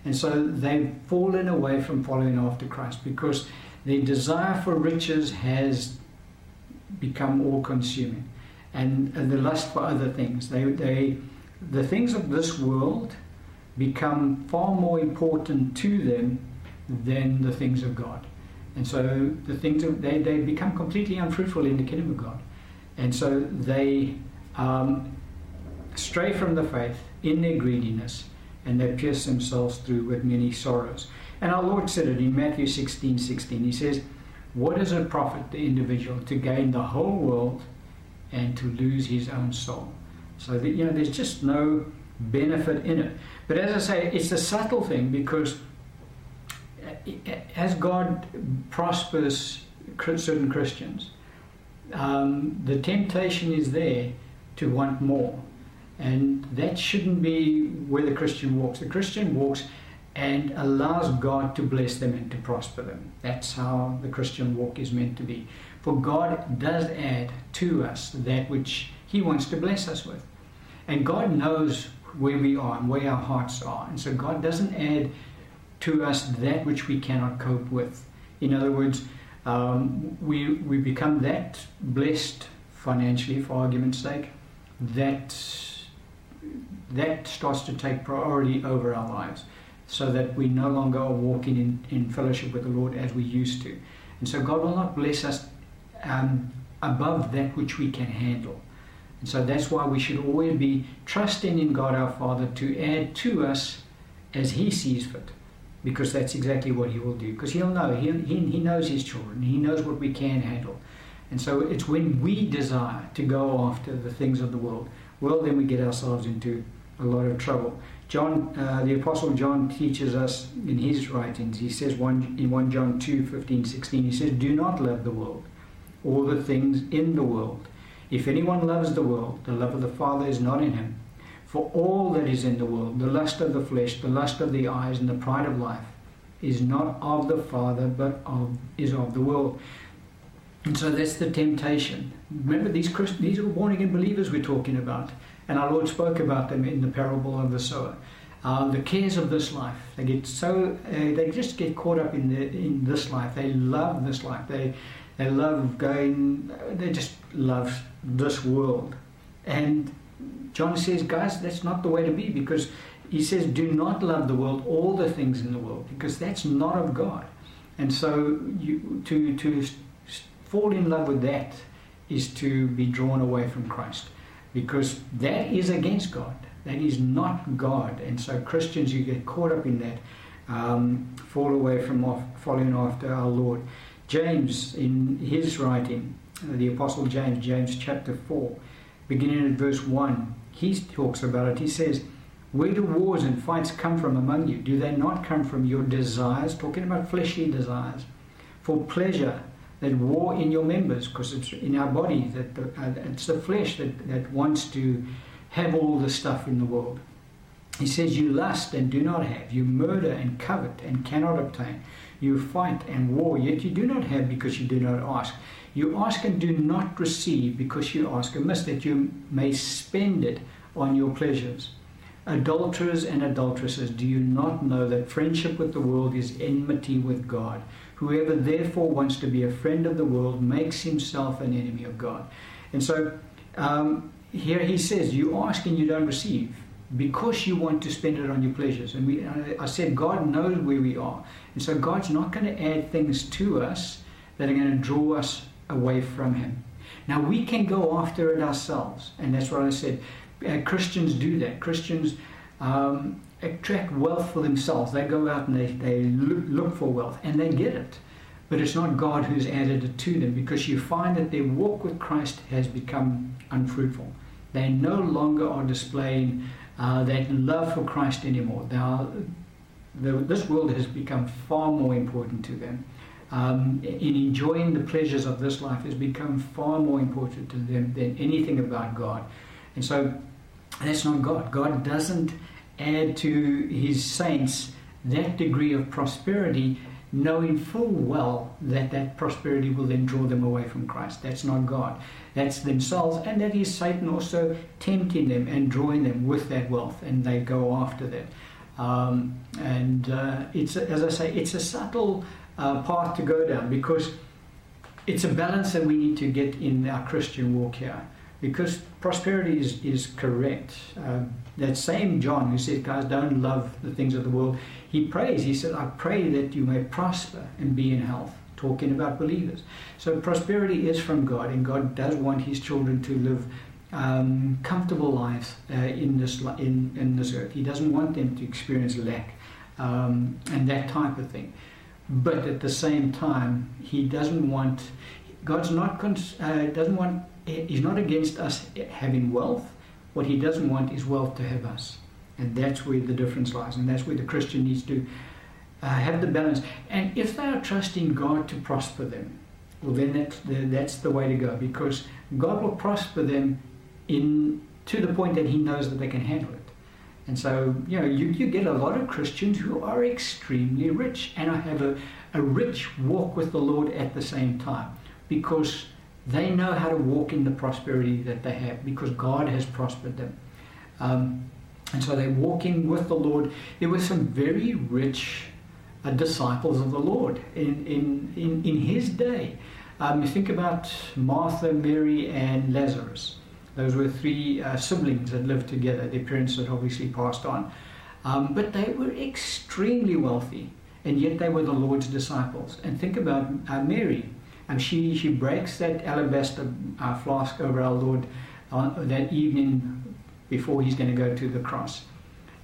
And so they've fallen away from following after Christ because their desire for riches has become all consuming. And, and the lust for other things. They, they, the things of this world become far more important to them than the things of God. And so the things they, they become completely unfruitful in the kingdom of God. And so they um, stray from the faith in their greediness and they pierce themselves through with many sorrows. And our Lord said it in Matthew 16 16. He says, What does it profit the individual to gain the whole world and to lose his own soul? So that, you know, there's just no benefit in it. But as I say, it's a subtle thing because as God prospers certain Christians, um, the temptation is there to want more. And that shouldn't be where the Christian walks. The Christian walks and allows God to bless them and to prosper them. That's how the Christian walk is meant to be. For God does add to us that which He wants to bless us with. And God knows where we are and where our hearts are. And so God doesn't add to us that which we cannot cope with. In other words, um, we, we become that blessed financially, for argument's sake, that that starts to take priority over our lives so that we no longer are walking in, in fellowship with the Lord as we used to. And so God will not bless us um, above that which we can handle. And so that's why we should always be trusting in God our Father to add to us as He sees fit. Because that's exactly what He will do. Because He'll know. He, he, he knows His children. He knows what we can handle. And so it's when we desire to go after the things of the world, well, then we get ourselves into a lot of trouble. John, uh, the Apostle John teaches us in his writings, he says one, in 1 John 2 15, 16, he says, Do not love the world or the things in the world. If anyone loves the world, the love of the Father is not in him. For all that is in the world, the lust of the flesh, the lust of the eyes, and the pride of life, is not of the Father, but of, is of the world. And so that's the temptation. Remember, these Christ- these are born again believers we're talking about, and our Lord spoke about them in the parable of the sower. Um, the cares of this life, they get so uh, they just get caught up in the, in this life. They love this life. They they love going. They just love this world. And John says, guys, that's not the way to be because he says, do not love the world, all the things in the world, because that's not of God. And so you, to to fall in love with that is to be drawn away from Christ because that is against God. That is not God. And so Christians, you get caught up in that, um, fall away from off, following after our Lord. James, in his writing, uh, the Apostle James, James chapter 4, beginning at verse 1, he talks about it. He says, Where do wars and fights come from among you? Do they not come from your desires? Talking about fleshly desires. For pleasure that war in your members because it's in our body that the, uh, it's the flesh that, that wants to have all the stuff in the world. He says, You lust and do not have, you murder and covet and cannot obtain, you fight and war, yet you do not have because you do not ask. You ask and do not receive because you ask amiss, that you may spend it on your pleasures. Adulterers and adulteresses, do you not know that friendship with the world is enmity with God? Whoever therefore wants to be a friend of the world makes himself an enemy of God. And so um, here he says, You ask and you don't receive because you want to spend it on your pleasures. And we, I said, God knows where we are. And so God's not going to add things to us that are going to draw us away from Him. Now we can go after it ourselves. And that's what I said. Uh, Christians do that. Christians um, attract wealth for themselves. They go out and they, they look, for wealth and they get it. But it's not God who's added it to them because you find that their walk with Christ has become unfruitful. They no longer are displaying uh, that love for Christ anymore. They are, this world has become far more important to them. Um, in enjoying the pleasures of this life has become far more important to them than anything about God. And so that's not God. God doesn't add to his saints that degree of prosperity, knowing full well that that prosperity will then draw them away from Christ. That's not God. That's themselves, and that is Satan also tempting them and drawing them with that wealth, and they go after that. Um, and uh, it's, as I say, it's a subtle uh, path to go down because it's a balance that we need to get in our Christian walk here. Because prosperity is, is correct. Um, that same John who said, guys, don't love the things of the world, he prays. He said, I pray that you may prosper and be in health, talking about believers. So prosperity is from God, and God does want his children to live um, comfortable lives uh, in, this, in, in this earth. He doesn't want them to experience lack um, and that type of thing. But at the same time, he doesn't want, God's not, uh, doesn't want, he's not against us having wealth what he doesn't want is wealth to have us. And that's where the difference lies. And that's where the Christian needs to uh, have the balance. And if they are trusting God to prosper them, well, then that's the, that's the way to go because God will prosper them in to the point that He knows that they can handle it. And so, you know, you, you get a lot of Christians who are extremely rich and have a, a rich walk with the Lord at the same time because they know how to walk in the prosperity that they have because God has prospered them. Um, and so they're walking with the Lord. There were some very rich uh, disciples of the Lord in, in, in, in his day. Um, you think about Martha, Mary, and Lazarus. Those were three uh, siblings that lived together. Their parents had obviously passed on. Um, but they were extremely wealthy, and yet they were the Lord's disciples. And think about uh, Mary and she, she breaks that alabaster uh, flask over our Lord that evening before he's going to go to the cross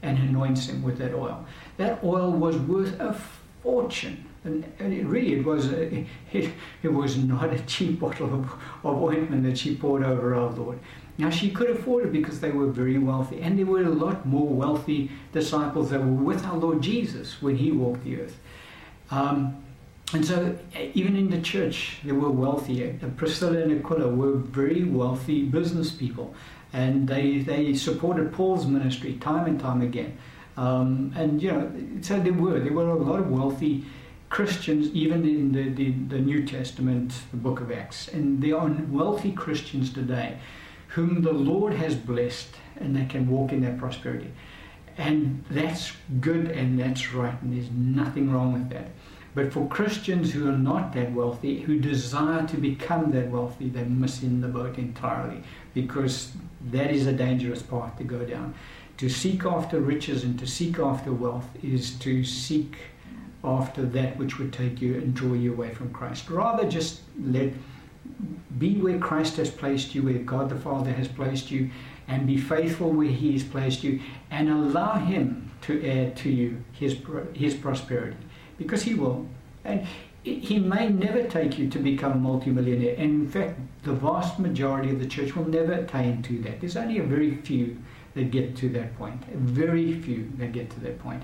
and anoints him with that oil. That oil was worth a fortune. And, and it really, it was, a, it, it was not a cheap bottle of, of ointment that she poured over our Lord. Now, she could afford it because they were very wealthy. And there were a lot more wealthy disciples that were with our Lord Jesus when he walked the earth. Um, and so, even in the church, they were wealthy. Priscilla and Aquila were very wealthy business people, and they, they supported Paul's ministry time and time again. Um, and, you know, so there were. There were a lot of wealthy Christians, even in the, the, the New Testament, the book of Acts. And there are wealthy Christians today whom the Lord has blessed, and they can walk in that prosperity. And that's good and that's right, and there's nothing wrong with that. But for Christians who are not that wealthy, who desire to become that wealthy, they're missing the boat entirely because that is a dangerous path to go down. To seek after riches and to seek after wealth is to seek after that which would take you and draw you away from Christ. Rather, just let be where Christ has placed you, where God the Father has placed you, and be faithful where He has placed you, and allow Him to add to you His His prosperity because he will. And he may never take you to become a multimillionaire. And in fact, the vast majority of the church will never attain to that. There's only a very few that get to that point. Very few that get to that point.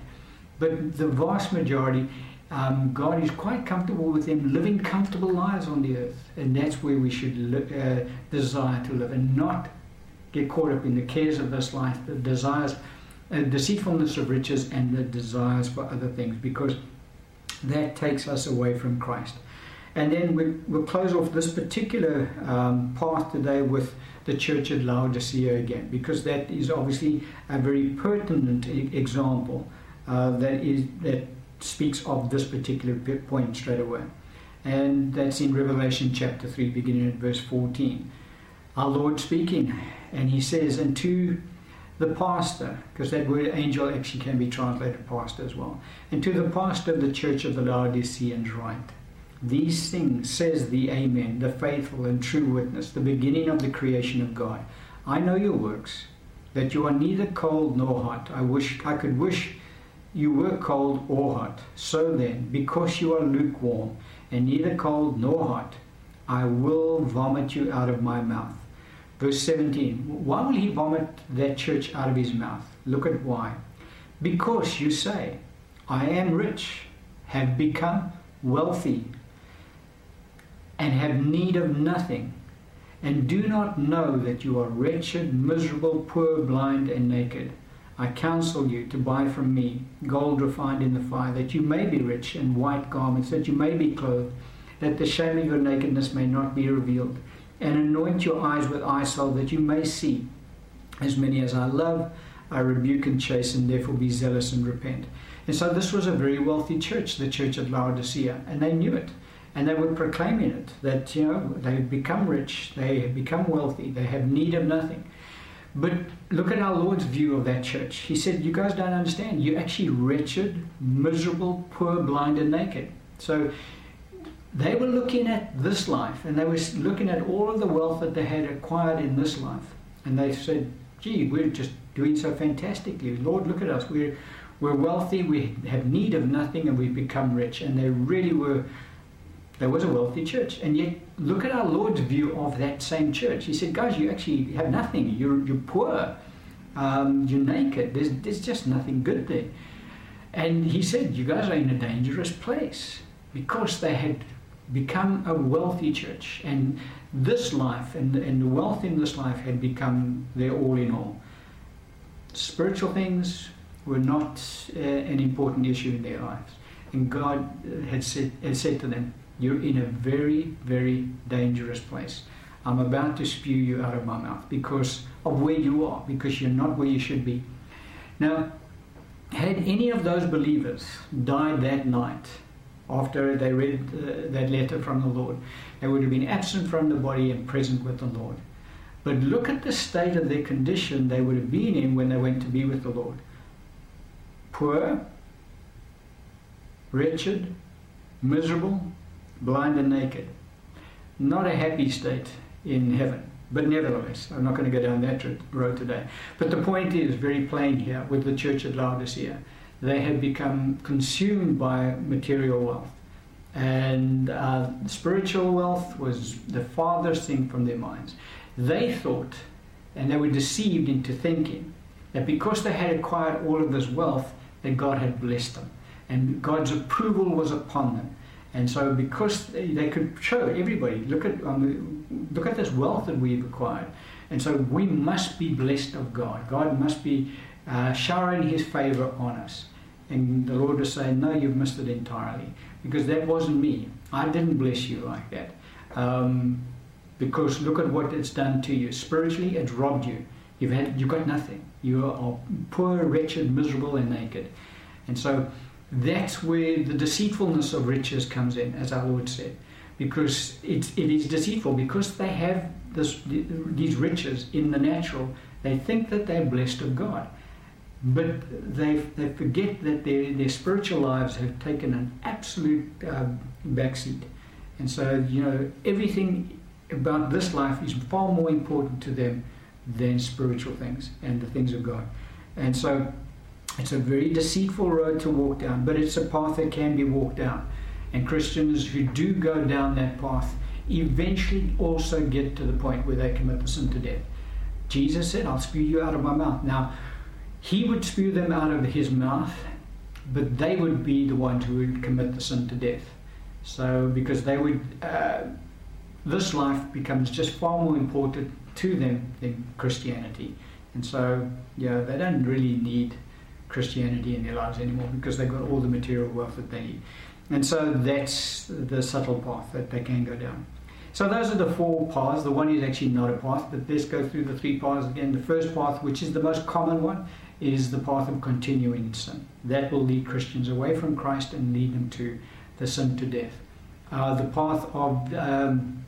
But the vast majority, um, God is quite comfortable with them living comfortable lives on the earth. And that's where we should li- uh, desire to live and not get caught up in the cares of this life, the desires, uh, deceitfulness of riches, and the desires for other things. Because that takes us away from Christ. And then we, will close off this particular um, part today with the church at Laodicea again, because that is obviously a very pertinent e- example uh, that is that speaks of this particular point straight away. And that's in Revelation chapter 3, beginning at verse 14. Our Lord speaking, and he says, And to the pastor, because that word angel actually can be translated pastor as well, and to the pastor of the church of the Laodiceans write, These things says the Amen, the faithful and true witness, the beginning of the creation of God. I know your works, that you are neither cold nor hot. I wish I could wish you were cold or hot. So then, because you are lukewarm and neither cold nor hot, I will vomit you out of my mouth. Verse 17. Why will he vomit that church out of his mouth? Look at why. Because you say, I am rich, have become wealthy, and have need of nothing, and do not know that you are wretched, miserable, poor, blind, and naked. I counsel you to buy from me gold refined in the fire, that you may be rich, and white garments, that you may be clothed, that the shame of your nakedness may not be revealed, and anoint your eyes with eye salve, that you may see. As many as I love, I rebuke and chasten, therefore be zealous and repent. And so this was a very wealthy church, the church at Laodicea, and they knew it. And they were proclaiming it that, you know, they have become rich, they have become wealthy, they have need of nothing. But look at our Lord's view of that church. He said, You guys don't understand. You're actually wretched, miserable, poor, blind, and naked. So they were looking at this life and they were looking at all of the wealth that they had acquired in this life. And they said, Gee, we're just doing so fantastically. Lord, look at us. We're, we're wealthy, we have need of nothing, and we've become rich. And they really were there was a wealthy church. And yet, look at our Lord's view of that same church. He said, Guys, you actually have nothing. You're, you're poor. Um, you're naked. There's, there's just nothing good there. And he said, You guys are in a dangerous place because they had become a wealthy church. And this life and, and the wealth in this life had become their all in all. Spiritual things were not uh, an important issue in their lives. And God had said, had said to them, you're in a very, very dangerous place. I'm about to spew you out of my mouth because of where you are, because you're not where you should be. Now, had any of those believers died that night after they read uh, that letter from the Lord, they would have been absent from the body and present with the Lord. But look at the state of their condition they would have been in when they went to be with the Lord poor, wretched, miserable, blind and naked. Not a happy state in heaven. But nevertheless, I'm not going to go down that road today. But the point is very plain here with the church at Laodicea. They had become consumed by material wealth. And uh, spiritual wealth was the farthest thing from their minds. They thought, and they were deceived into thinking, that because they had acquired all of this wealth, that God had blessed them. And God's approval was upon them. And so, because they, they could show everybody, look at um, look at this wealth that we've acquired, and so we must be blessed of God. God must be uh, showering His favor on us. And the Lord was saying, "No, you've missed it entirely, because that wasn't me. I didn't bless you like that. Um, because look at what it's done to you spiritually. It's robbed you. You've had you've got nothing. You are poor, wretched, miserable, and naked. And so." That's where the deceitfulness of riches comes in, as our Lord said, because it, it is deceitful. Because they have this, these riches in the natural, they think that they're blessed of God. But they, they forget that their, their spiritual lives have taken an absolute uh, backseat. And so, you know, everything about this life is far more important to them than spiritual things and the things of God. And so, it's a very deceitful road to walk down, but it's a path that can be walked down. And Christians who do go down that path eventually also get to the point where they commit the sin to death. Jesus said, I'll spew you out of my mouth. Now, he would spew them out of his mouth, but they would be the ones who would commit the sin to death. So, because they would, uh, this life becomes just far more important to them than Christianity. And so, yeah, they don't really need Christianity in their lives anymore because they've got all the material wealth that they need. And so that's the subtle path that they can go down. So those are the four paths. The one is actually not a path, but let's go through the three paths again. The first path, which is the most common one, is the path of continuing sin. That will lead Christians away from Christ and lead them to the sin to death. Uh, the path of um,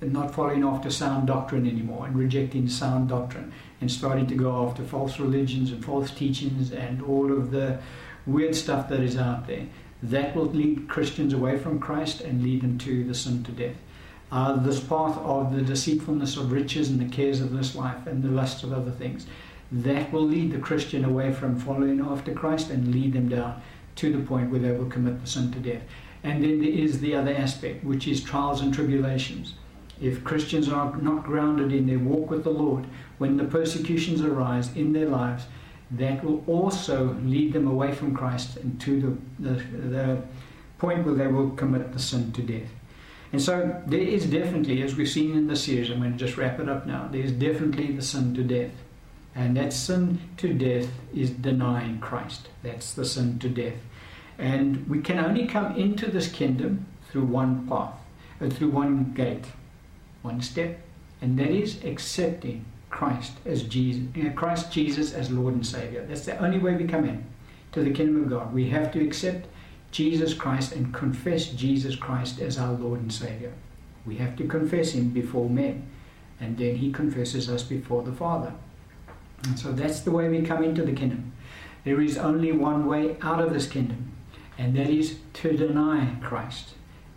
not following after sound doctrine anymore and rejecting sound doctrine and starting to go after false religions and false teachings and all of the weird stuff that is out there. That will lead Christians away from Christ and lead them to the sin to death. Uh, this path of the deceitfulness of riches and the cares of this life and the lust of other things. that will lead the Christian away from following after Christ and lead them down to the point where they will commit the sin to death. And then there is the other aspect, which is trials and tribulations. If Christians are not grounded in their walk with the Lord, when the persecutions arise in their lives, that will also lead them away from Christ and to the, the, the point where they will commit the sin to death. And so there is definitely, as we've seen in the series, I'm going to just wrap it up now, there's definitely the sin to death. And that sin to death is denying Christ. That's the sin to death. And we can only come into this kingdom through one path, uh, through one gate, one step, and that is accepting Christ as Jesus, Christ Jesus as Lord and Savior. That's the only way we come in to the kingdom of God. We have to accept Jesus Christ and confess Jesus Christ as our Lord and Savior. We have to confess Him before men, and then He confesses us before the Father. And so that's the way we come into the kingdom. There is only one way out of this kingdom, and that is to deny Christ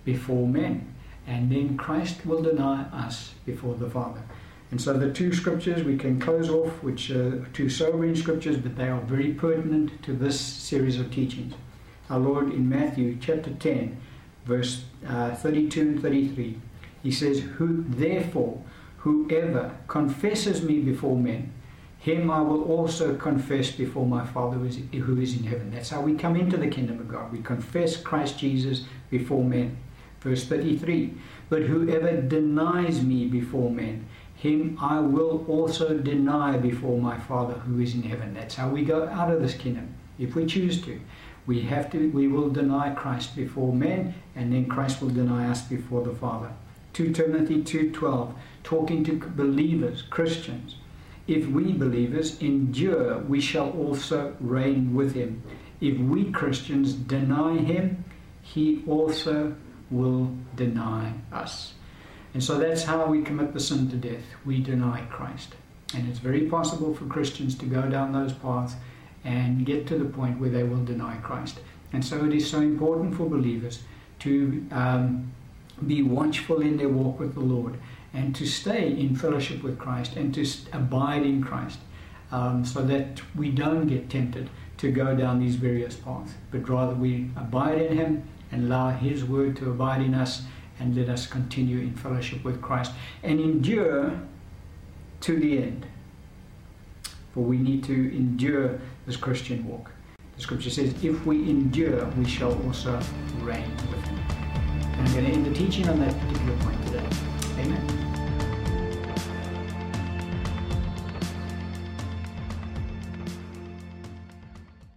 before men, and then Christ will deny us before the Father. And so the two scriptures we can close off, which are two sobering scriptures, but they are very pertinent to this series of teachings. Our Lord in Matthew chapter 10, verse uh, 32 and 33, he says, Who therefore whoever confesses me before men, him I will also confess before my Father who is, who is in heaven. That's how we come into the kingdom of God. We confess Christ Jesus before men. Verse 33 But whoever denies me before men, him I will also deny before my Father who is in heaven. That's how we go out of this kingdom, if we choose to. We have to we will deny Christ before men, and then Christ will deny us before the Father. 2 Timothy 2:12, talking to believers, Christians. If we believers endure, we shall also reign with him. If we Christians deny him, he also will deny us. And so that's how we commit the sin to death. We deny Christ. And it's very possible for Christians to go down those paths and get to the point where they will deny Christ. And so it is so important for believers to um, be watchful in their walk with the Lord and to stay in fellowship with Christ and to abide in Christ um, so that we don't get tempted to go down these various paths, but rather we abide in Him and allow His word to abide in us and let us continue in fellowship with Christ and endure to the end. For we need to endure this Christian walk. The scripture says, if we endure, we shall also reign with him. And I'm going to end the teaching on that particular point today.